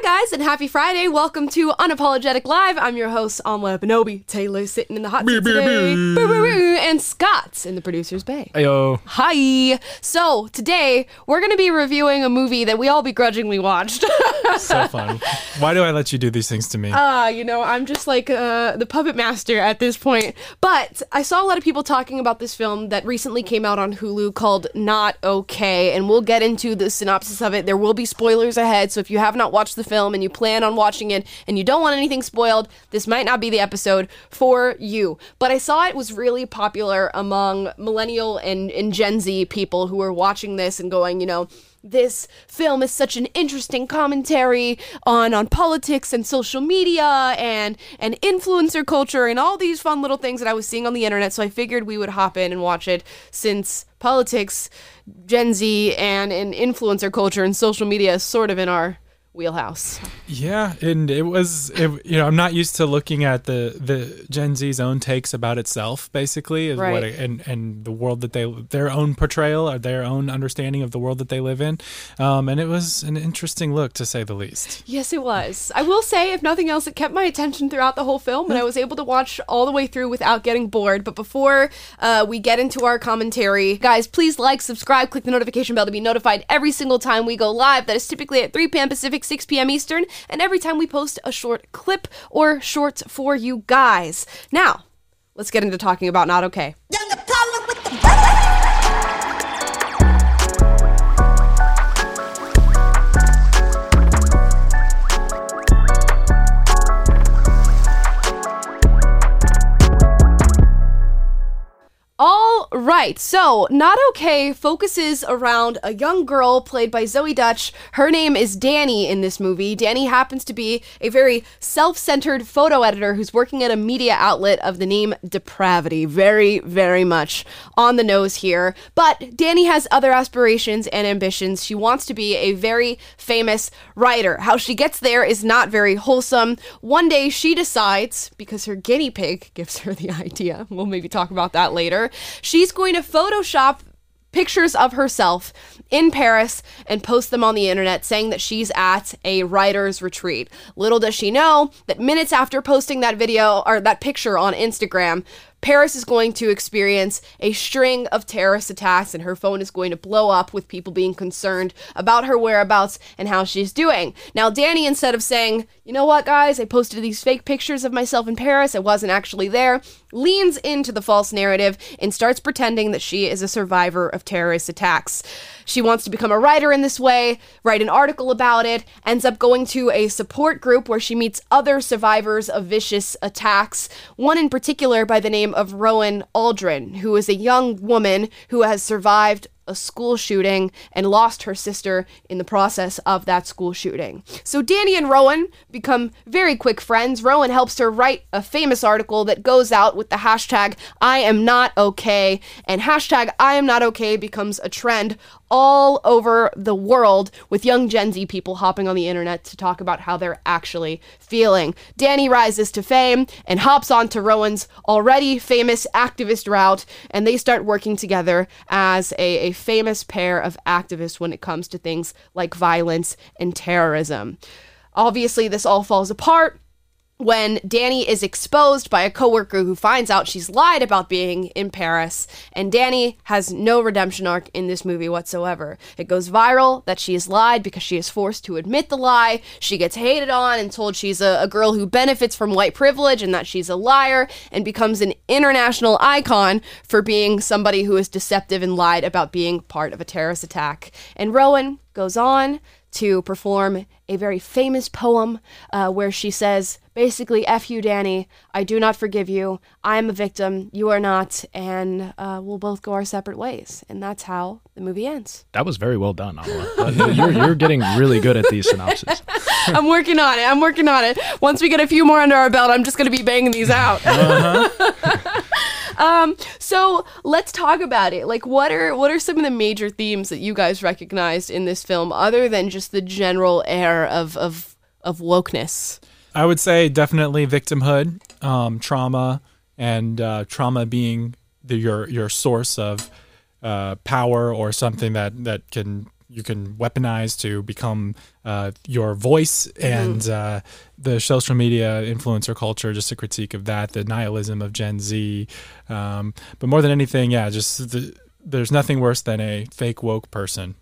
Hi, guys, and happy Friday. Welcome to Unapologetic Live. I'm your host, Amala Ekpunobi. Taylor sitting in the hot seat today. Boo, boo, boo. And Scott's in the producer's bay. Ayo. Hi. So, today, we're going to be reviewing a movie that we all begrudgingly watched. So fun. Why do I let you do these things to me? Ah, you know, I'm just like uh, the puppet master at this point. But I saw a lot of people talking about this film that recently came out on Hulu called Not Okay, and we'll get into the synopsis of it. There will be spoilers ahead, so if you have not watched the film and you plan on watching it and you don't want anything spoiled, this might not be the episode for you. But I saw it was really popular among millennial and, and Gen Z people who were watching this and going, you know, this film is such an interesting commentary on on politics and social media and and influencer culture and all these fun little things that I was seeing on the internet. So I figured we would hop in and watch it since politics, Gen Z, and, and influencer culture and social media is sort of in our wheelhouse. Yeah, and it was it, you know I'm not used to looking at the the Gen Z's own takes about itself basically is Right. what it, and and the world that they their own portrayal or their own understanding of the world that they live in, um, and it was an interesting look to say the least. Yes, it was. I will say, if nothing else, it kept my attention throughout the whole film, and I was able to watch all the way through without getting bored. But before uh, we get into our commentary, guys, please like, subscribe, click the notification bell to be notified every single time we go live. That is typically at 3 p.m. Pacific, 6 p.m. Eastern, and every time we post a short clip or shorts for you guys. Now, let's get into talking about Not Okay. Right, so Not Okay focuses around a young girl played by Zoey Deutch. Her name is Danny in this movie. Danny happens to be a very self centered photo editor who's working at a media outlet of the name Depravity. Very, very much on the nose here. But Danny has other aspirations and ambitions. She wants to be a very famous writer. How she gets there is not very wholesome. One day she decides, because her guinea pig gives her the idea, we'll maybe talk about that later, she's going to Photoshop pictures of herself in Paris and post them on the internet saying that she's at a writer's retreat. Little does she know that minutes after posting that video or that picture on Instagram, Paris is going to experience a string of terrorist attacks and her phone is going to blow up with people being concerned about her whereabouts and how she's doing. Now, Danny, instead of saying, you know what, guys, I posted these fake pictures of myself in Paris, I wasn't actually there, leans into the false narrative and starts pretending that she is a survivor of terrorist attacks. She wants to become a writer in this way, write an article about it, ends up going to a support group where she meets other survivors of vicious attacks, one in particular by the name of Rowan Aldren, who is a young woman who has survived a school shooting and lost her sister in the process of that school shooting. So Danny and Rowan become very quick friends. Rowan helps her write a famous article that goes out with the hashtag I am not okay, and hashtag I am not okay becomes a trend all over the world with young Gen Z people hopping on the internet to talk about how they're actually feeling. Danny rises to fame and hops onto Rowan's already famous activist route, and they start working together as a, a famous pair of activists when it comes to things like violence and terrorism. Obviously, this all falls apart when Danny is exposed by a coworker who finds out she's lied about being in Paris, and Danny has no redemption arc in this movie whatsoever. It goes viral that she has lied because she is forced to admit the lie. She gets hated on and told she's a, a girl who benefits from white privilege and that she's a liar, and becomes an international icon for being somebody who is deceptive and lied about being part of a terrorist attack. And Rowan goes on to perform a very famous poem uh, where she says, basically, F you, Danny. I do not forgive you. I am a victim. You are not. And uh, we'll both go our separate ways. And that's how the movie ends. That was very well done, Amala. You're, you're getting really good at these synopses. I'm working on it. I'm working on it. Once we get a few more under our belt, I'm just going to be banging these out. um, so let's talk about it. Like, what are what are some of the major themes that you guys recognized in this film, other than just the general air of of of wokeness? I would say definitely victimhood, um, trauma, and uh, trauma being the, your your source of uh, power or something that that can you can weaponize to become uh, your voice and uh, the social media influencer culture just a critique of that the nihilism of gen z um, but more than anything yeah just the, there's nothing worse than a fake woke person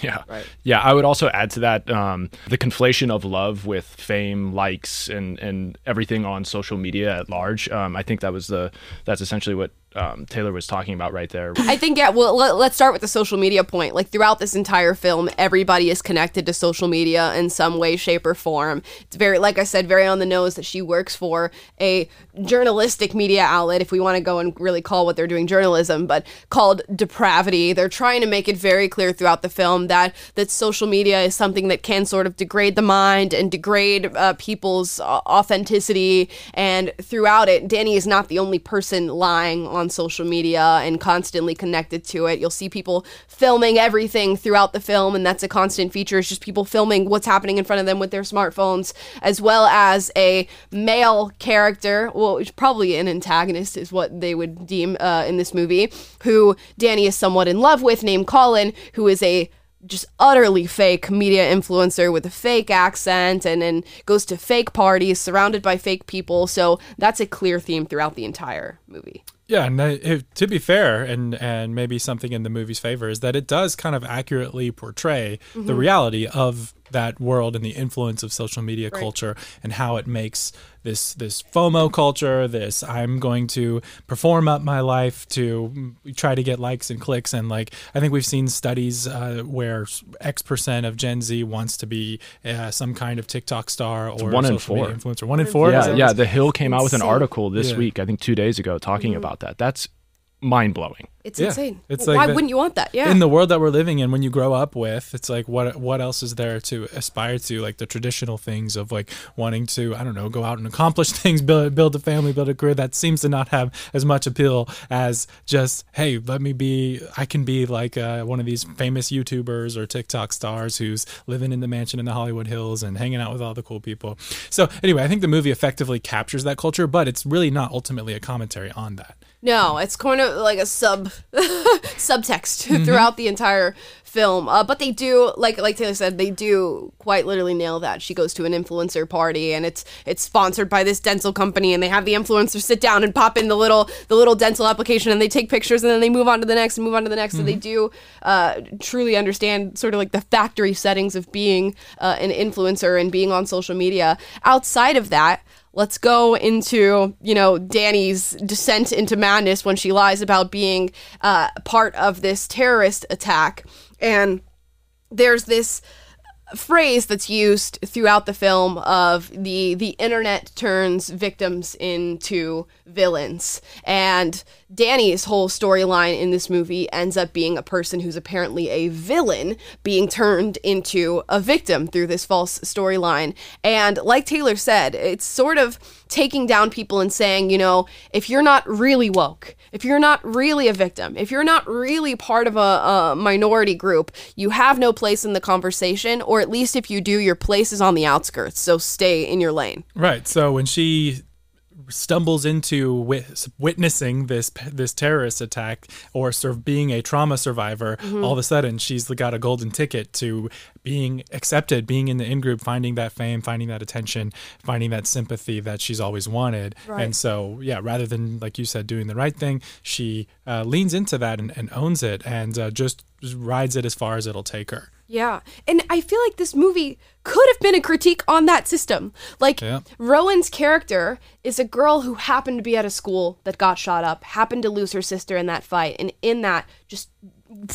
Yeah. Yeah. I would also add to that um, the conflation of love with fame, likes, and, and everything on social media at large. Um, I think that was the that's essentially what um, Taylor was talking about right there. I think yeah. Well, let, let's start with the social media point. Like throughout this entire film, everybody is connected to social media in some way, shape, or form. It's very, like I said, very on the nose that she works for a journalistic media outlet, if we want to go and really call what they're doing journalism, but called depravity. They're trying to make it very clear throughout the film that that social media is something that can sort of degrade the mind and degrade uh, people's uh, authenticity. And throughout it, Danny is not the only person lying on social media and constantly connected to it. You'll see people filming everything throughout the film, and that's a constant feature. It's just people filming what's happening in front of them with their smartphones, as well as a male character, well, probably an antagonist is what they would deem uh, in this movie, who Danny is somewhat in love with, named Colin, who is a just utterly fake media influencer with a fake accent and then goes to fake parties surrounded by fake people. So that's a clear theme throughout the entire movie. Yeah, and it, to be fair, and and maybe something in the movie's favor is that it does kind of accurately portray the mm-hmm. reality of that world and the influence of social media culture and how it makes this this FOMO culture, this I'm going to perform up my life to try to get likes and clicks, and like I think we've seen studies uh, where X percent of Gen Z wants to be uh, some kind of TikTok star or one in social media four. influencer. One in four. is yeah, yeah. The Hill came out with an article this Yeah. week, I think two days ago, talking about that. That's mind blowing. It's Yeah. insane. It's Why like the- wouldn't you want that? Yeah. in the world that we're living in when you grow up with it's like what what else is there to aspire to like the traditional things of like wanting to i don't know go out and accomplish things build build a family build a career that seems to not have as much appeal as just hey let me be i can be like uh, one of these famous youtubers or tiktok stars who's living in the mansion in the hollywood hills and hanging out with all the cool people so anyway i think the movie effectively captures that culture but it's really not ultimately a commentary on that No, it's kind of like a sub subtext Mm-hmm. throughout the entire film. Uh, but they do, like like Taylor said, they do quite literally nail that. She goes to an influencer party, and it's it's sponsored by this dental company, and they have the influencer sit down and pop in the little the little dental application, and they take pictures, and then they move on to the next and move on to the next. So they do uh, truly understand sort of like the factory settings of being uh, an influencer and being on social media. Outside of that let's go into you know danny's descent into madness when she lies about being uh, part of this terrorist attack. And there's this phrase that's used throughout the film of the the internet turns victims into villains. And Danny's whole storyline in this movie ends up being a person who's apparently a villain being turned into a victim through this false storyline. And like Taylor said it's sort of taking down people and saying you know if you're not really woke if you're not really a victim if you're not really part of a, a minority group you have no place in the conversation or at least if you do your place is on the outskirts so stay in your lane Right. So when she stumbles into wit- witnessing this this terrorist attack or sort of being a trauma survivor, all of a sudden she's got a golden ticket to being accepted, being in the in group, finding that fame, finding that attention, finding that sympathy that she's always wanted. And so, yeah, rather than like you said, doing the right thing, she uh, leans into that and, and owns it and uh, just rides it as far as it'll take her. Yeah. And I feel like this movie could have been a critique on that system. Like, Yeah. Rowan's character is a girl who happened to be at a school that got shot up, happened to lose her sister in that fight, and in that, just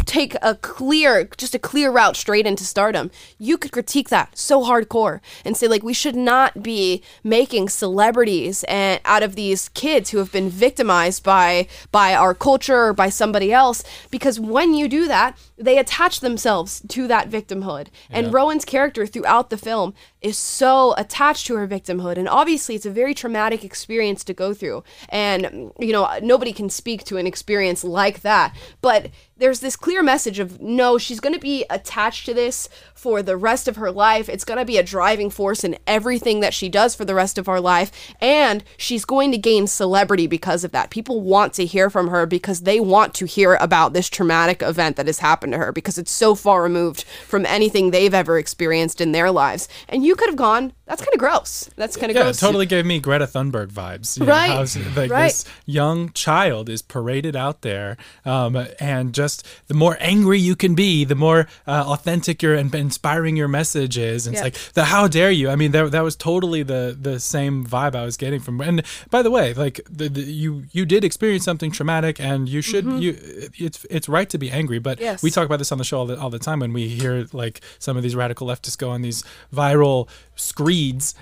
take a clear just a clear route straight into stardom. You could critique that so hardcore and say like we should not be making celebrities and out of these kids who have been victimized by by our culture or by somebody else because when you do that they attach themselves to that victimhood. And rowan's character throughout the film is so attached to her victimhood. And obviously it's a very traumatic experience to go through. And you know nobody can speak to an experience like that. But there's this clear message of no, she's going to be attached to this for the rest of her life. It's going to be a driving force in everything that she does for the rest of her life. And she's going to gain celebrity because of that. People want to hear from her because they want to hear about this traumatic event that has happened to her because it's so far removed from anything they've ever experienced in their lives. And you could have gone, that's kind of gross. That's kind of Yeah, it gross. totally gave me Greta Thunberg vibes. you Right, s- like right. this young child is paraded out there, um, and just the more angry you can be, the more uh, authentic your and inspiring your message is. And Yeah. It's like the how dare you? I mean, that, that was totally the the same vibe I was getting from. And by the way, like the, the, you you did experience something traumatic, and you should you it's it's right to be angry. But Mm-hmm. Yes. we talk about this on the show all the, all the time when we hear like some of these radical leftists go on these viral screeds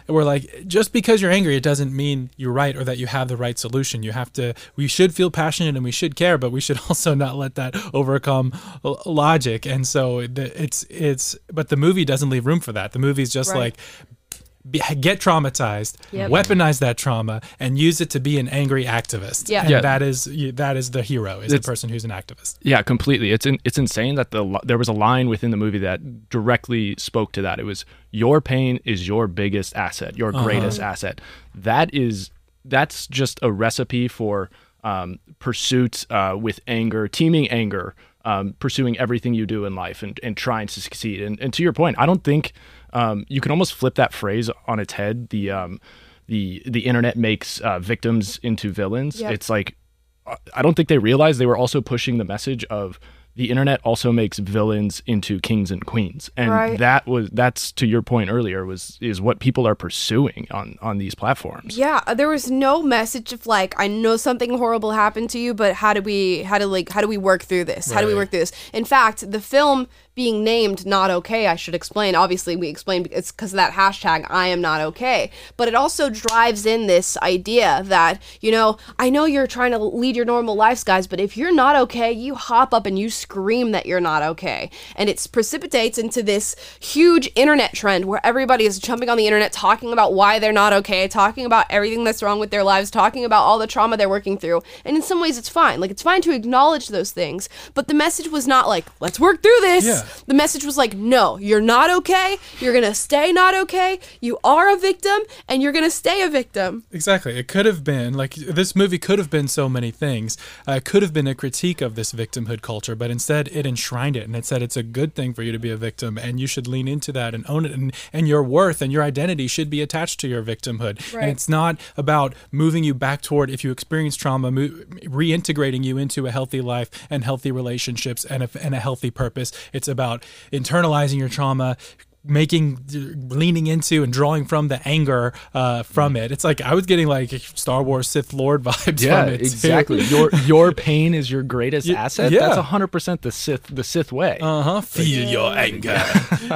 we're like just because you're angry it doesn't mean you're right or that you have the right solution. You have to we should feel passionate and we should care but we should also not let that overcome logic. And so it's it's but the movie doesn't leave room for that. The movie's just Right. like be, get traumatized, Yep. weaponize that trauma, and use it to be an angry activist. Yeah. and Yeah. that is that is the hero, is the person who's an activist. Yeah, completely. It's in, it's insane that the there was a line within the movie that directly spoke to that. It was your pain is your biggest asset, your greatest asset. That is that's just a recipe for um, pursuit uh, with anger, teaming anger, um, pursuing everything you do in life and, and trying to succeed. And, and to your point, I don't think um, you can almost flip that phrase on its head. The um, the the internet makes uh, victims into villains. Yeah. It's like I don't think they realized they were also pushing the message of the internet also makes villains into kings and queens, and Right. that was that's to your point earlier was is what people are pursuing on on these platforms. Yeah, uh, there was no message of like, I know something horrible happened to you, but how do we, how do like, how do we work through this? How do we work through this? In fact, the film being named "Not Okay," I should explain. Obviously, we explained it's because of that hashtag "I am not okay," but it also drives in this idea that you know, I know you're trying to lead your normal lives, guys, but if you're not okay, you hop up and you scream that you're not okay, and it precipitates into this huge internet trend where everybody is jumping on the internet talking about why they're not okay, talking about everything that's wrong with their lives, talking about all the trauma they're working through. And in some ways, it's fine. Like, it's fine to acknowledge those things. But the message was not like, let's work through this. Yeah. The message was like, no, you're not okay. You're going to stay not okay. You are a victim, and you're going to stay a victim. Exactly. It could have been like this movie could have been so many things. Uh, it could have been a critique of this victimhood culture, but instead it enshrined it and it said it's a good thing for you to be a victim and you should lean into that and own it and, and your worth and your identity should be attached to your victimhood. Right. And it's not about moving you back toward if you experience trauma, mo- reintegrating you into a healthy life and healthy relationships and a, and a healthy purpose. It's about internalizing your trauma, making leaning into and drawing from the anger uh, from it. It's like I was getting like Star Wars Sith Lord vibes Yeah, from it. too. exactly. your your pain is your greatest Y- asset. yeah. That's hundred percent the Sith the Sith way. Uh huh. Feel your anger.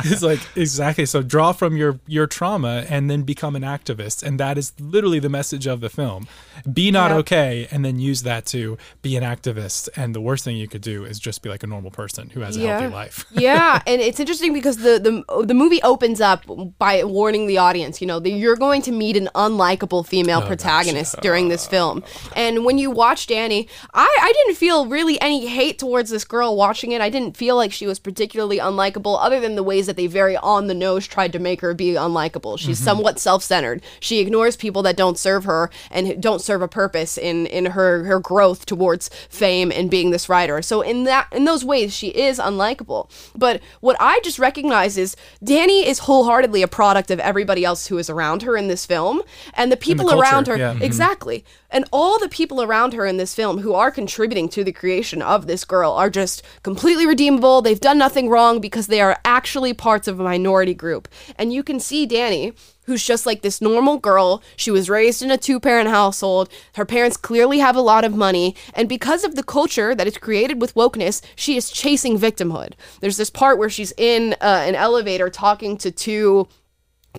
it's like exactly. So draw from your your trauma and then become an activist, and that is literally the message of the film. Be not Yeah. okay, and then use that to be an activist. And the worst thing you could do is just be like a normal person who has a healthy life. yeah, and it's interesting because the, the the movie opens up by warning the audience, you know, that you're going to meet an unlikable female oh, protagonist during this film. And when you watch Danny, I, I didn't feel really any hate towards this girl watching it. I didn't feel like she was particularly unlikable, other than the ways that they very on the nose tried to make her be unlikable. She's mm-hmm. somewhat self centered. She ignores people that don't serve her and don't serve a purpose in in her her growth towards fame and being this writer. So in that in those ways, she is unlikable. But what I just recognize is Danny is wholeheartedly a product of everybody else who is around her in this film, and the people culture, around her yeah. Mhm. exactly, and all the people around her in this film who are contributing to the creation of this girl are just completely redeemable. They've done nothing wrong because they are actually parts of a minority group, and you can see Danny who's just like this normal girl. She was raised in a two parent household. Her parents clearly have a lot of money. And because of the culture that is created with wokeness, she is chasing victimhood. There's this part where she's in uh, an elevator talking to two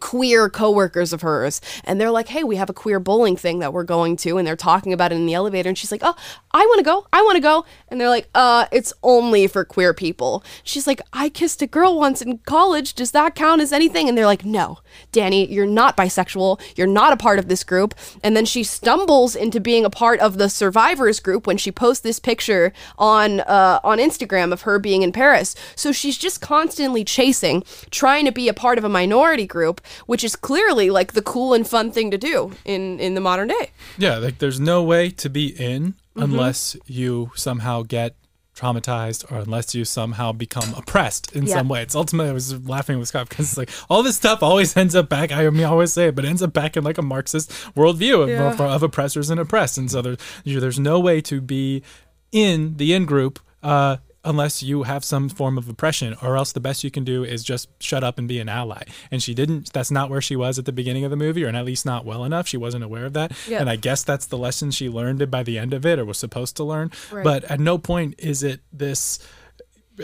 queer coworkers of hers. And they're like hey we have a queer bowling thing that we're going to and they're talking about it in the elevator. And she's like oh i want to go i want to go. And they're like uh it's only for queer people. She's like i kissed a girl once in college. Does that count as anything? And they're like no. Danny you're not bisexual. You're not a part of this group. And then she stumbles into being a part of the survivors group when she posts this picture on uh, on instagram of her being in paris. So she's just constantly chasing trying to be a part of a minority group which is clearly like the cool and fun thing to do in in the modern day. Yeah, like there's no way to be in Mm-hmm. unless you somehow get traumatized or unless you somehow become oppressed in Yeah. some way. It's ultimately I was laughing with Scott because it's like all this stuff always ends up back. I mean, I always say it, but it ends up back in like a Marxist worldview of, Yeah. of, of oppressors and oppressed. And so there's there's no way to be in the in group. Uh, Unless you have some form of oppression, or else the best you can do is just shut up and be an ally. And she didn't. That's not where she was at the beginning of the movie, or at least not well enough. She wasn't aware of that. Yeah. And I guess that's the lesson she learned by the end of it, or was supposed to learn. Right. But at no point is it this.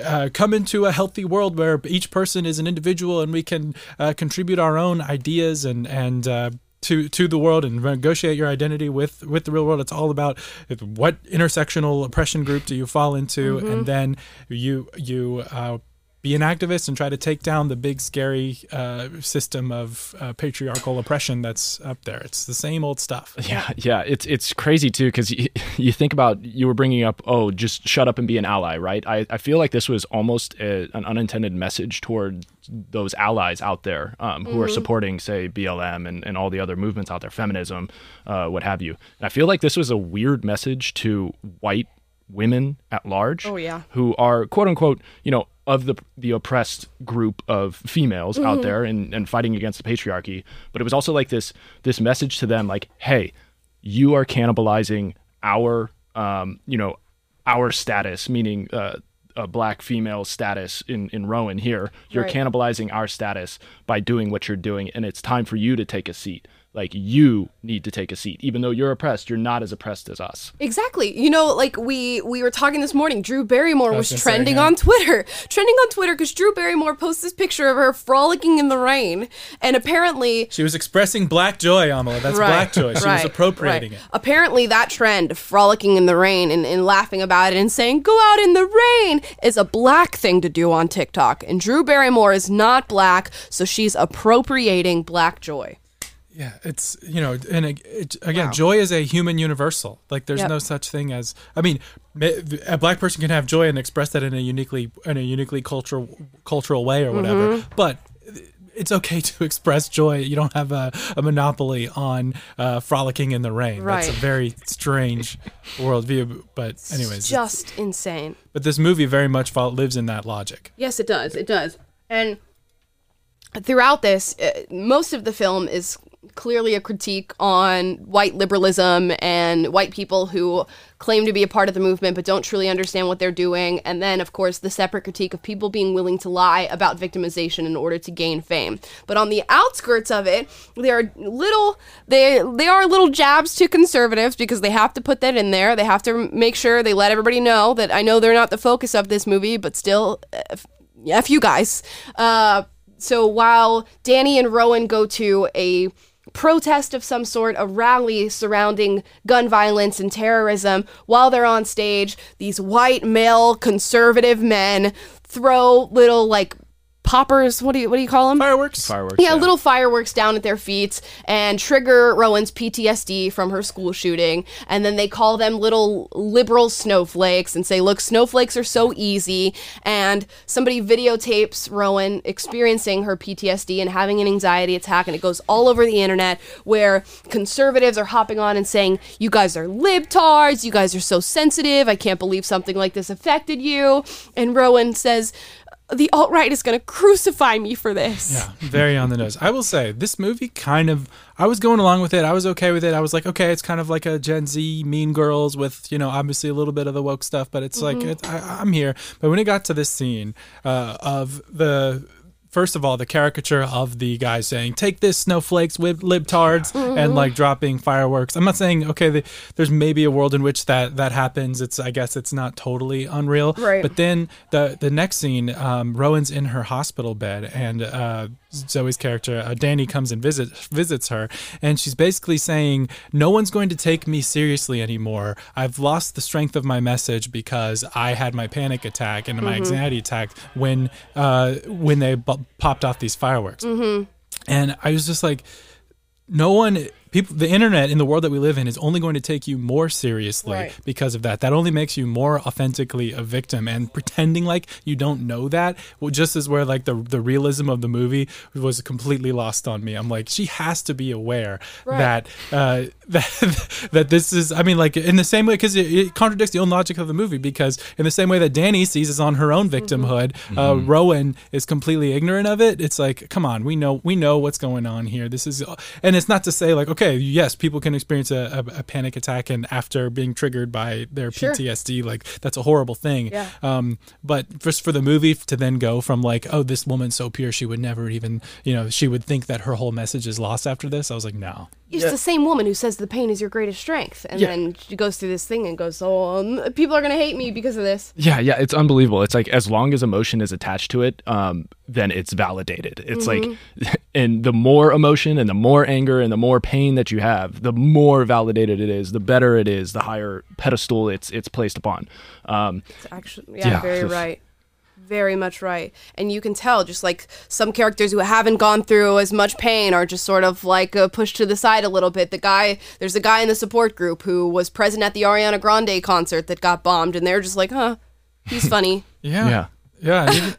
Uh, come into a healthy world where each person is an individual and we can uh, contribute our own ideas and and uh, to to the world and negotiate your identity with with the real world. It's all about what intersectional oppression group do you fall into, and then you you uh, be an activist and try to take down the big scary uh, system of uh, patriarchal oppression that's up there. It's the same old stuff. Yeah, yeah, it's it's crazy too because you, you think about you were bringing up oh just shut up and be an ally, right? I, I feel like this was almost a, an unintended message toward those allies out there um, who are supporting say BLM and, and all the other movements out there, feminism, uh, what have you. And I feel like this was a weird message to white women at large. Oh, yeah. who are quote unquote you know of the the oppressed group of females Mm-hmm. out there and, and fighting against the patriarchy but it was also like this this message to them like hey you are cannibalizing our um you know our status meaning uh a black female status in in Rowan here you're Right. cannibalizing our status by doing what you're doing and it's time for you to take a seat like you need to take a seat even though you're oppressed you're not as oppressed as us Exactly. You know, like we we were talking this morning. Drew Barrymore was, was gonna say, trending yeah. on Twitter, trending on Twitter because Drew Barrymore posts this picture of her frolicking in the rain, and apparently. She was expressing black joy, Amala. That's black joy. She was appropriating right. it. Apparently, that trend, frolicking in the rain and, and laughing about it and saying, go out in the rain, is a black thing to do on TikTok. And Drew Barrymore is not black, so she's appropriating black joy. Yeah, it's you know, and it, it, again, joy is a human universal. Like, there's Yep. no such thing as. I mean, a black person can have joy and express that in a uniquely in a uniquely cultural cultural way or whatever. Mm-hmm. But it's okay to express joy. You don't have a, a monopoly on uh, frolicking in the rain. That's a very strange worldview. But anyways, It's just insane. but this movie very much lives in that logic. Yes, it does. It does. And throughout this, uh, most of the film is clearly a critique on white liberalism and white people who claim to be a part of the movement but don't truly understand what they're doing. And then, of course, the separate critique of people being willing to lie about victimization in order to gain fame. But on the outskirts of it, there are little they they are little jabs to conservatives because they have to put that in there. They have to make sure they let everybody know that I know they're not the focus of this movie, but still, f- F you guys. Uh, so while Danny and Rowan go to a protest of some sort, a rally surrounding gun violence and terrorism, while they're on stage, these white male conservative men throw little like poppers. What do you what do you call them? Fireworks. fireworks Yeah, little fireworks down at their feet and trigger Rowan's PTSD from her school shooting. And then they call them little liberal snowflakes and say, look, snowflakes are so easy. And somebody videotapes Rowan experiencing her PTSD and having an anxiety attack. And it goes all over the internet where conservatives are hopping on and saying, you guys are libtards. You guys are so sensitive. I can't believe something like this affected you. And Rowan says, the alt right is going to crucify me for this. Yeah, very on the nose. I will say this movie kind of. I was going along with it. I was okay with it. I was like, okay, it's kind of like a Gen Z Mean Girls with you know obviously a little bit of the woke stuff, but it's like it, I, I'm here. But when it got to this scene uh, of the. First of all, the caricature of the guy saying "Take this, snowflakes, with libtards," and like dropping fireworks. I'm not saying okay, the, there's maybe a world in which that that happens. It's I guess it's not totally unreal, Right. But then the the next scene, um, Rowan's in her hospital bed, and uh, Zoey's character, uh, Danny, comes and visit visits her, and she's basically saying, "No one's going to take me seriously anymore. I've lost the strength of my message because I had my panic attack and my anxiety attack when uh, when they popped off these fireworks." And I was just like, no one people the internet in the world that we live in is only going to take you more seriously Right. because of that. That only makes you more authentically a victim. And pretending like you don't know that well, just as where like the the realism of the movie was completely lost on me. I'm like she has to be aware that uh that that this is i mean like in the same way because it, it contradicts the own logic of the movie because in the same way that danny seizes on her own victimhood uh rowan is completely ignorant of it it's like come on we know we know what's going on here. This is and it's not to say like okay yes people can experience a, a, a panic attack and after being triggered by their Sure. ptsd like that's a horrible thing Yeah. um but just for the movie to then go from like oh this woman's so pure she would never even you know she would think that her whole message is lost after this i was like no It's the same woman who says the pain is your greatest strength, and Yeah. then she goes through this thing and goes, "Oh, um, people are gonna hate me because of this." Yeah, yeah, it's unbelievable. It's like as long as emotion is attached to it, um, then it's validated. It's like, and the more emotion and the more anger and the more pain that you have, the more validated it is, the better it is, the higher pedestal it's it's placed upon. Um, It's actually, yeah, Yeah. very right. Very much right. And you can tell just like some characters who haven't gone through as much pain are just sort of like uh, pushed to the side a little bit. The guy, there's a guy in the support group who was present at the Ariana Grande concert that got bombed, and they're just like, huh, he's funny. yeah Yeah. yeah and, even-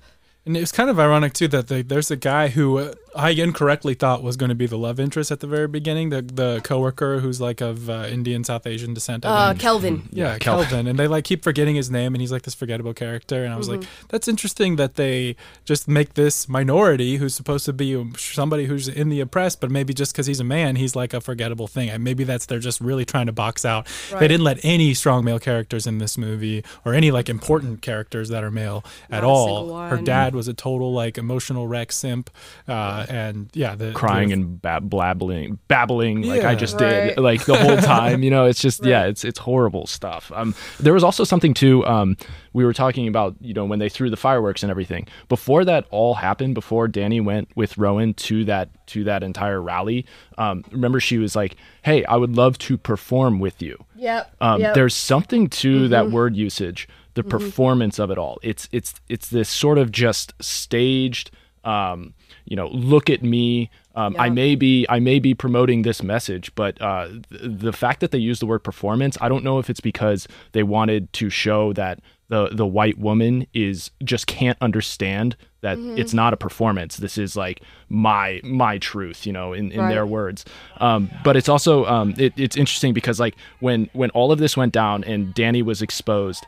and it was kind of ironic too that the, there's a guy who uh, I incorrectly thought was going to be the love interest at the very beginning, the the coworker who's like of uh, Indian South Asian descent. Uh. Kelvin. Yeah, Kelvin. Kelvin. And they like keep forgetting his name and he's like this forgettable character. And I was like, that's interesting that they just make this minority who's supposed to be somebody who's in the oppressed, but maybe just because he's a man, he's like a forgettable thing. And maybe that's they're just really trying to box out. They didn't let any strong male characters in this movie or any like important characters that are male at Not a all. Her dad was a total like emotional wreck simp. Uh, and yeah, the crying the- and bab- blabbling, babbling like I just Right. did, like the whole time. You know, it's just yeah, it's it's horrible stuff. Um, there was also something too. Um, we were talking about you know when they threw the fireworks and everything. Before that all happened, before Danny went with Rowan to that to that entire rally. Um, remember, she was like, "Hey, I would love to perform with you." Yep. Um, yep. There's something to that word usage, the performance of it all. It's it's it's this sort of just staged. Um, you know, look at me. Um, I may be I may be promoting this message, but uh, th- the fact that they use the word performance, I don't know if it's because they wanted to show that the the white woman is just can't understand that it's not a performance. This is like my my truth, you know, in, in Right. their words. Um, but it's also um, it, it's interesting because like when when all of this went down and Danny was exposed,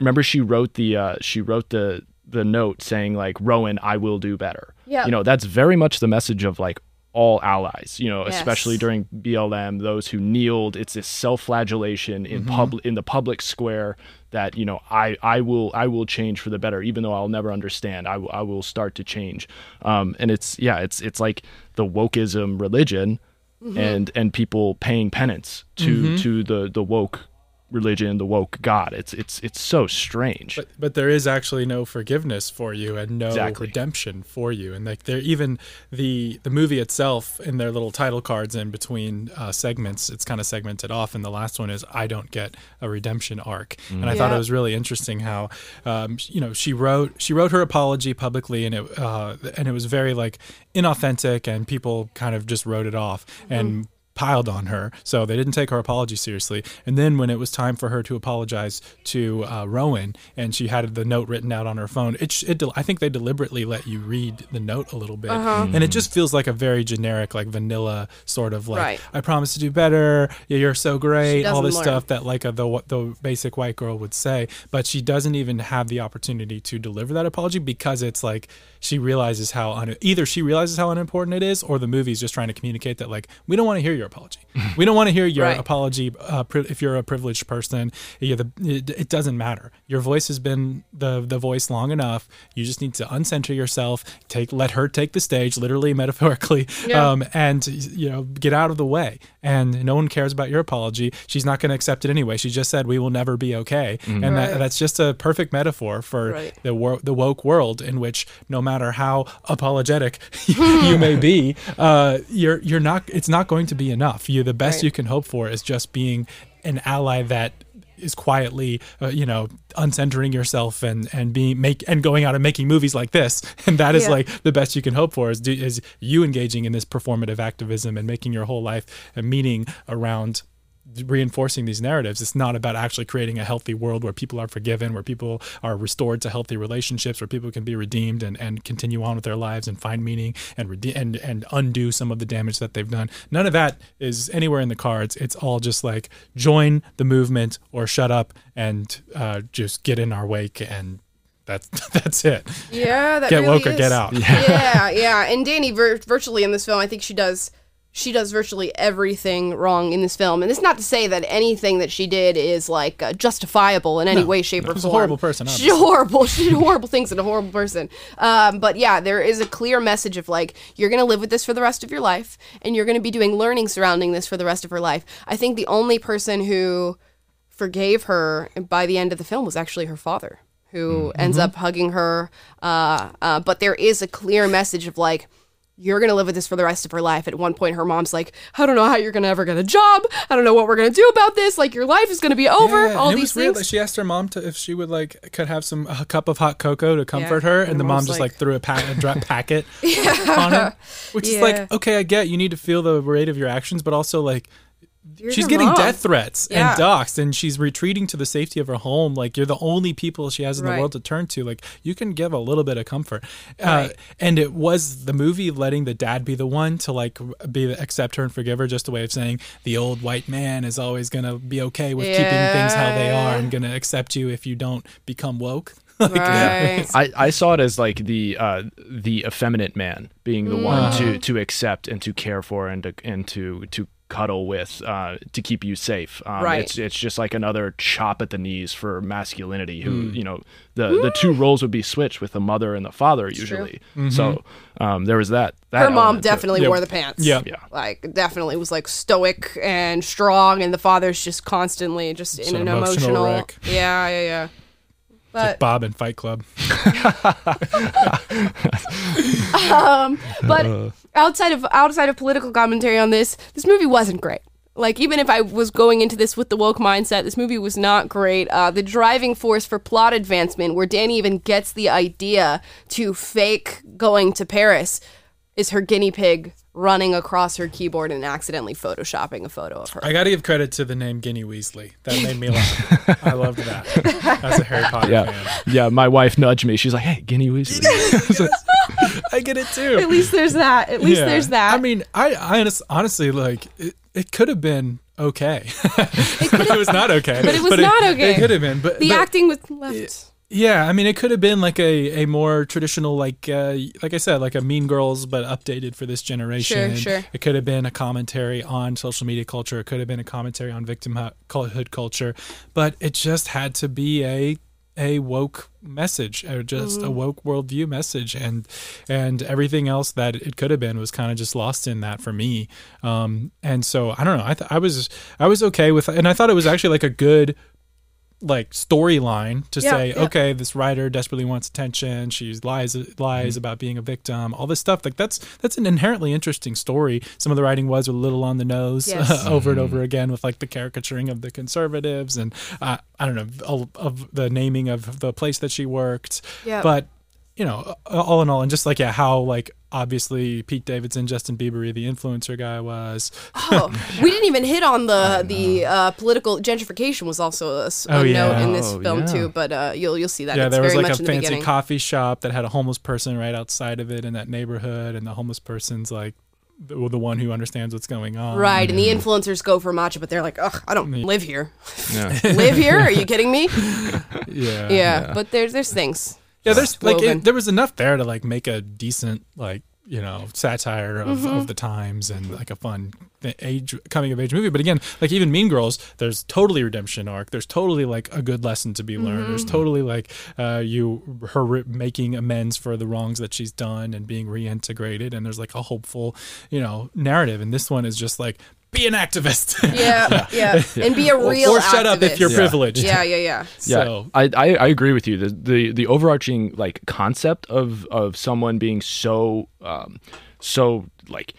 remember she wrote the uh, she wrote the the note saying like Rowan, I will do better. Yeah. You know, that's very much the message of like all allies, you know, Yes. especially during BLM, those who kneeled, it's this self-flagellation in mm-hmm. public in the public square that, you know, I I will I will change for the better even though I'll never understand. I will I will start to change. Um and it's yeah, it's it's like the wokeism religion mm-hmm. and and people paying penance to mm-hmm. to the the woke religion, the woke God. It's it's it's so strange. But but there is actually no forgiveness for you and no Exactly. redemption for you, and like there even the the movie itself in their little title cards in between uh, segments, it's kind of segmented off, and the last one is I don't get a redemption arc, and I thought it was really interesting how um, you know she wrote she wrote her apology publicly, and it uh, and it was very like inauthentic, and people kind of just wrote it off and piled on her. So they didn't take her apology seriously. And then when it was time for her to apologize to uh, Rowan, and she had the note written out on her phone, it, it I think they deliberately let you read the note a little bit, and it just feels like a very generic, like vanilla sort of like Right. I promise to do better. You're so great. All this learn. stuff that like a, the the basic white girl would say, but she doesn't even have the opportunity to deliver that apology because it's like she realizes how un- either she realizes how unimportant it is, or the movie's just trying to communicate that like we don't want to hear your apology. we don't want to hear your Right. apology uh, pri- if you're a privileged person. You're the, it, it doesn't matter. Your voice has been the the voice long enough. You just need to uncenter yourself. Take let her take the stage, literally, metaphorically, Yeah. um, and you know get out of the way. And no one cares about your apology. She's not going to accept it anyway. She just said we will never be okay, and Right. that, that's just a perfect metaphor for Right. the wor- the woke world in which no matter how apologetic you may be, uh, you're you're not. It's not going to be enough. You the best Right. you can hope for is just being an ally that is quietly, uh, you know, uncentering yourself and and being make and going out and making movies like this, and that is Yeah. like the best you can hope for is do, is you engaging in this performative activism and making your whole life a meaning around reinforcing these narratives. It's not about actually creating a healthy world where people are forgiven, where people are restored to healthy relationships, where people can be redeemed and, and continue on with their lives and find meaning and rede- and and undo some of the damage that they've done. None of that is anywhere in the cards. It's all just like join the movement or shut up and uh, just get in our wake and that's that's it. Yeah, that Get really woke or get out. Yeah, yeah. And Danny, vir- virtually in this film, I think she does. She does virtually everything wrong in this film, and it's not to say that anything that she did is like uh, justifiable in any No, way, shape, no, or she's form. She's a horrible person, She's horrible. She did horrible things and a horrible person. Um, but yeah, there is a clear message of like you're gonna live with this for the rest of your life, and you're gonna be doing learning surrounding this for the rest of her life. I think the only person who forgave her by the end of the film was actually her father, who ends up hugging her. Uh, uh, but there is a clear message of like, you're gonna live with this for the rest of her life. At one point, her mom's like, "I don't know how you're gonna ever get a job. I don't know what we're gonna do about this. Like, your life is gonna be over. Yeah, All these was weird. things." Like she asked her mom to if she would like could have some a cup of hot cocoa to comfort Yeah, her, and and the mom just like- like, threw a, pa- a packet on her. which is like okay, I get you need to feel the rate of your actions, but also like. You're she's getting mom. death threats Yeah. and doxxed, and she's retreating to the safety of her home. Like you're the only people she has in Right. the world to turn to. Like you can give a little bit of comfort. Uh, and it was the movie letting the dad be the one to like be the, accept her and forgive her. Just a way of saying the old white man is always gonna be okay with keeping things how they are and gonna accept you if you don't become woke. like, Right. I, I saw it as like the uh, the effeminate man being the one to to accept and to care for and to and to to cuddle with uh, to keep you safe. Um, Right. It's it's just like another chop at the knees for masculinity. Who you know the the two roles would be switched with the mother and the father usually. So um, there was that. that her mom element to it. definitely Yeah. wore the pants. Yeah. Yeah. Like definitely was like stoic and strong, and the father's just constantly just in an an emotional emotional. wreck. Yeah, yeah, yeah. But Bob and Fight Club. but outside of outside of political commentary on this, this movie wasn't great. Like even if I was going into this with the woke mindset, this movie was not great. Uh, the driving force for plot advancement, where Danny even gets the idea to fake going to Paris, is her guinea pig running across her keyboard and accidentally photoshopping a photo of her. I got to give credit to the name Guinea Weasley. That made me laugh. I loved that That's a Harry Potter Yeah, fan. yeah. My wife nudged me. She's like, "Hey, Guinea Weasley." I get it too. At least there's that. At least Yeah. there's that. I mean, I, I honest, honestly like it, it could have been okay. but it was not okay. But it was not okay. It could have been, but the but- acting was left. Yeah, I mean, it could have been like a, a more traditional, like uh, like I said, like a Mean Girls, but updated for this generation. Sure, sure. It could have been a commentary on social media culture. It could have been a commentary on victimhood culture, but it just had to be a a woke message or just a woke worldview message and and everything else that it could have been was kind of just lost in that for me um and so i don't know i th- i was i was okay with and i thought it was actually like a good like storyline to Yeah, say yeah. okay this writer desperately wants attention she lies lies about being a victim all this stuff like that's that's an inherently interesting story some of the writing was a little on the nose Yes. over and over again with like the caricaturing of the conservatives and uh, i don't know of, of the naming of the place that she worked Yeah. but you know all in all and just like yeah how like obviously pete davidson justin bieber the influencer guy was Oh, we didn't even hit on the the uh, political gentrification was also a, Oh, yeah. note in this Oh, film yeah. too. But uh, you'll you'll see that. yeah, it's there was very like a the fancy beginning. coffee shop that had a homeless person right outside of it in that neighborhood, and the homeless person's like the, the one who understands what's going on. Right, and the influencers go for matcha, but they're like, "Ugh, I don't live here. Yeah. live here? Are you kidding me?" Yeah. Yeah, but there's there's things. Yeah, there's like it, there was enough there to like make a decent like you know satire of, of the times and like a fun age coming of age movie. But again like even mean girls there's totally redemption arc. There's totally like a good lesson to be learned. There's totally like uh you her re- making amends for the wrongs that she's done and being reintegrated. And there's like a hopeful you know narrative. And this one is just like be an activist. Yeah, yeah, and be a real or shut up if you're activist. privileged. Yeah, yeah, yeah. Yeah, so I, I I agree with you. The, the the overarching like concept of of someone being so um so like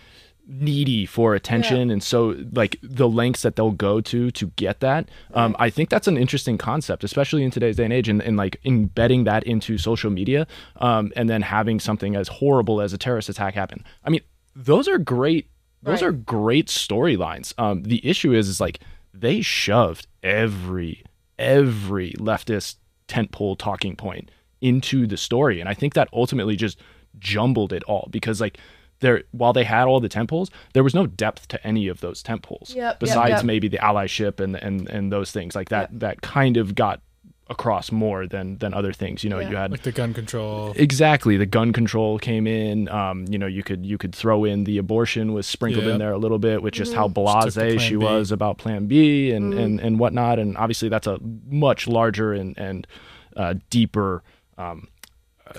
needy for attention and so like the lengths that they'll go to to get that um i think that's an interesting concept especially in today's day and age and, and like embedding that into social media um and then having something as horrible as a terrorist attack happen. I mean those are great those Right. are great storylines um the issue is is like they shoved every every leftist tentpole talking point into the story and i think that ultimately just jumbled it all because like there while they had all the temples there was no depth to any of those temples Yep, yep, besides yep. maybe the allyship and and and those things like that that kind of got across more than than other things you know Yeah. you had like the gun control exactly the gun control came in um you know you could you could throw in the abortion was sprinkled Yeah. in there a little bit with just how Just took the blase Plan she B. was about plan b and and and whatnot and obviously that's a much larger and and uh, deeper um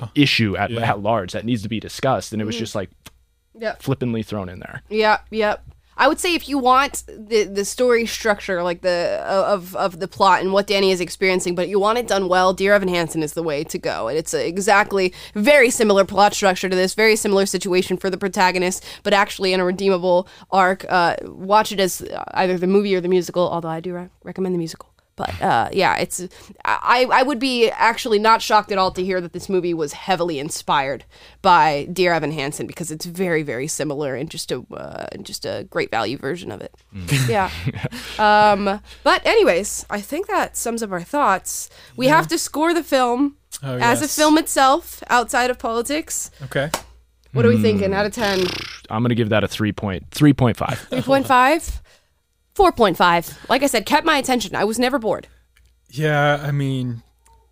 uh, issue at, Yeah. at large that needs to be discussed and it was just like Yep. flippantly thrown in there Yep, yep. I would say if you want the the story structure, like the of of the plot and what Danny is experiencing, but you want it done well, Dear Evan Hansen is the way to go. And it's exactly very similar plot structure to this, very similar situation for the protagonist, but actually in a redeemable arc. Uh, watch it as either the movie or the musical. Although I do re- recommend the musical. But uh, yeah, it's I I would be actually not shocked at all to hear that this movie was heavily inspired by Dear Evan Hansen because it's very very similar and just a uh, just a great value version of it. Yeah. um. But anyways, I think that sums up our thoughts. We have to score the film Oh, as a film itself outside of politics. okay What are we thinking? Out of ten? i'm gonna give that a 3 point 3.5 Three point five. Four point five. Like I said, kept my attention. I was never bored. Yeah, I mean,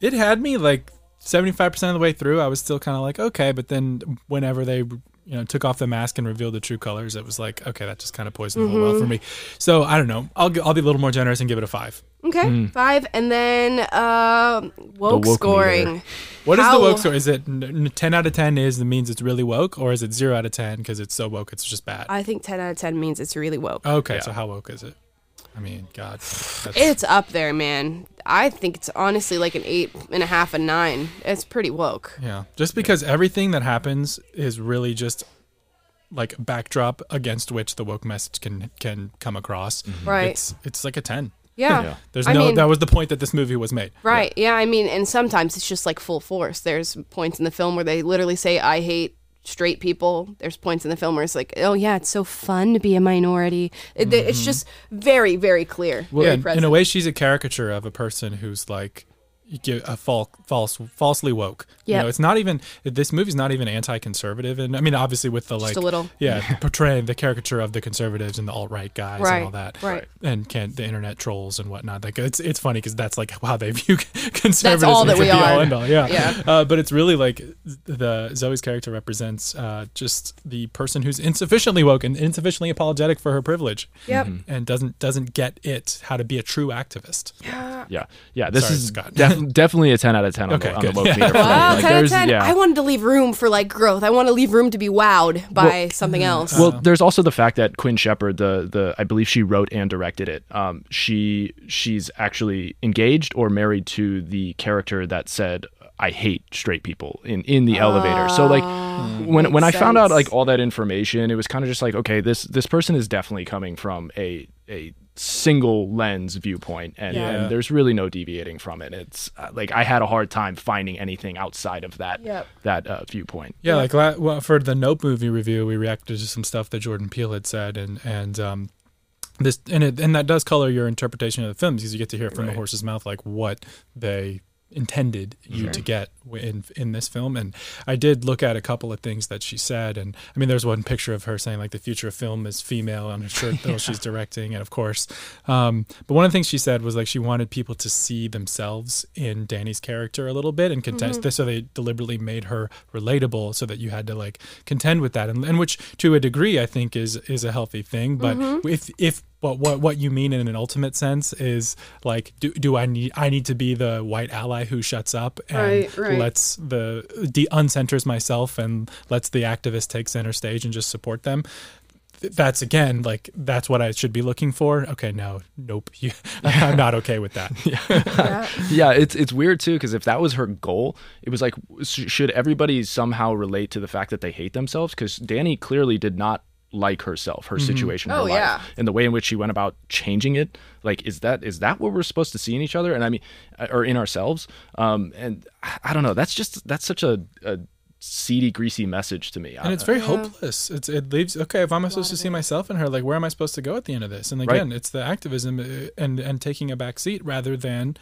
it had me like 75% of the way through. I was still kind of like, okay, but then whenever they, you know, took off the mask and revealed the true colors, it was like, okay, that just kind of poisoned the whole well for me. So I don't know. I'll g- I'll be a little more generous and give it a five. Okay, five, and then um, woke, woke scoring. meter. What is How- the woke score? Is it n- n- 10 out of 10 is that means it's really woke, or is it zero out of 10 because it's so woke it's just bad? I think ten out of ten means it's really woke. okay, so how woke is it? I mean, God, that's, It's up there, man. I think it's honestly like an eight and a half, a nine. It's pretty woke. yeah. Just because everything that happens is really just like backdrop against which the woke message can can come across. Mm-hmm. Right. It's it's like a 10. Yeah. Yeah. There's I no mean- that was the point that this movie was made. Right. Yeah. I mean, and sometimes it's just like full force. There's points in the film where they literally say, I hate straight people. There's points in the film where it's like, oh, yeah, it's so fun to be a minority. It, It's mm-hmm. just very, very clear. Well, very in, in a way, she's a caricature of a person who's like you give a false, false, falsely woke. You Yeah. know, it's not even this movie's not even anti-conservative, and I mean, obviously with the like, a little. yeah, portraying the caricature of the conservatives and the alt right guys Right, and all that, right. and can the internet trolls and whatnot. Like it's it's funny because that's like how they view conservatives. That's all that we be all are. all, Yeah, Yeah. Uh, but it's really like the Zoey's character represents uh, just the person who's insufficiently woke and insufficiently apologetic for her privilege Yep. and doesn't doesn't get it how to be a true activist. yeah yeah yeah. this Sorry, is Scott. Def- definitely a 10 out of 10 on, Okay, the, on the good. woke Yeah. meter. Wow, Like, 10 out of 10. yeah. I wanted to leave room for like growth. I want to leave room to be wowed by Well- something else. Well, there's also the fact that Quinn Shepard, the the I believe she wrote and directed it. Um, she she's actually engaged or married to the character that said I hate straight people in in the elevator. So like when when I found out like all that information, it was kind of just like okay, this this person is definitely coming from a a single lens viewpoint and, Yeah. and there's really no deviating from it it's uh, like i had a hard time finding anything outside of that Yep. that uh, viewpoint Yeah, like la- well, for the Nope movie review, we reacted to some stuff that Jordan Peele had said, and and um, this and it and that does color your interpretation of the film because you get to hear from the horse's mouth like what they intended you to get in in this film. And I did look at a couple of things that she said. And I mean there's one picture of her saying like the future of film is female on her shirt though she's directing and of course um, but one of the things she said was like she wanted people to see themselves in Danny's character a little bit and contest this so they deliberately made her relatable so that you had to like contend with that. And, and which to a degree I think is is a healthy thing. But if if but what what you mean in an ultimate sense is like do, do I need I need to be the white ally who shuts up and Right, right. lets the de uncenters myself and lets the activist take center stage and just support them? That's again like that's what I should be looking for? Okay no nope. You, I'm not okay with that. Yeah. It's it's weird too because if that was her goal it was like sh- should everybody somehow relate to the fact that they hate themselves? Because danny clearly did not like herself her situation her Oh, life yeah. and the way in which she went about changing it. Like is that is that what we're supposed to see in each other? And i mean uh, or in ourselves? Um and i I don't know. That's just that's such a, a seedy greasy message to me. And it's very hopeless. It's it leaves okay if i'm supposed to see myself in her like where am i supposed to go at the end of this? And again it's the activism uh, and and taking a back seat rather than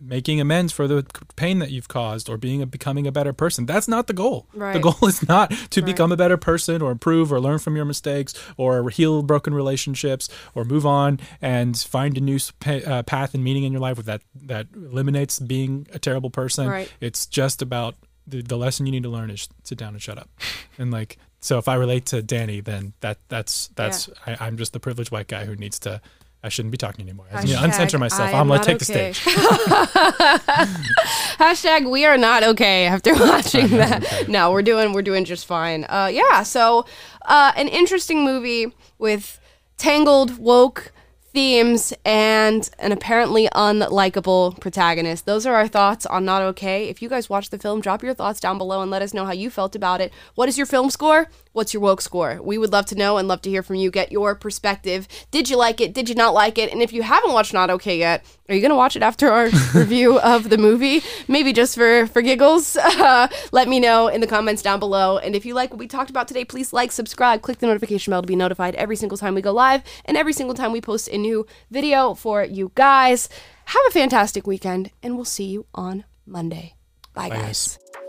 making amends for the pain that you've caused or being a, becoming a better person. That's not the goal. The goal is not to become a better person or improve or learn from your mistakes or heal broken relationships or move on and find a new uh, path and meaning in your life with that that eliminates being a terrible person. Right. it's just about the, the lesson you need to learn is sit down and shut up. And like so if i relate to danny then that that's that's I, i'm just the privileged white guy who needs to i shouldn't be talking anymore I need to uncenter myself i'm gonna take the stage Hashtag we are not okay after watching that. No, we're doing we're doing just fine. Uh, yeah, so uh, an interesting movie with tangled woke themes and an apparently unlikable protagonist. Those are our thoughts on Not Okay. If you guys watched the film, drop your thoughts down below and let us know how you felt about it. What is your film score? What's your woke score? We would love to know and love to hear from you. Get your perspective. Did you like it? Did you not like it? And if you haven't watched Not Okay yet, are you going to watch it after our review of the movie? Maybe just for, for giggles? Uh, let me know in the comments down below. And if you like what we talked about today, please like, subscribe, click the notification bell to be notified every single time we go live and every single time we post a new video for you guys. Have a fantastic weekend, and we'll see you on Monday. Bye, Bye, guys. guys.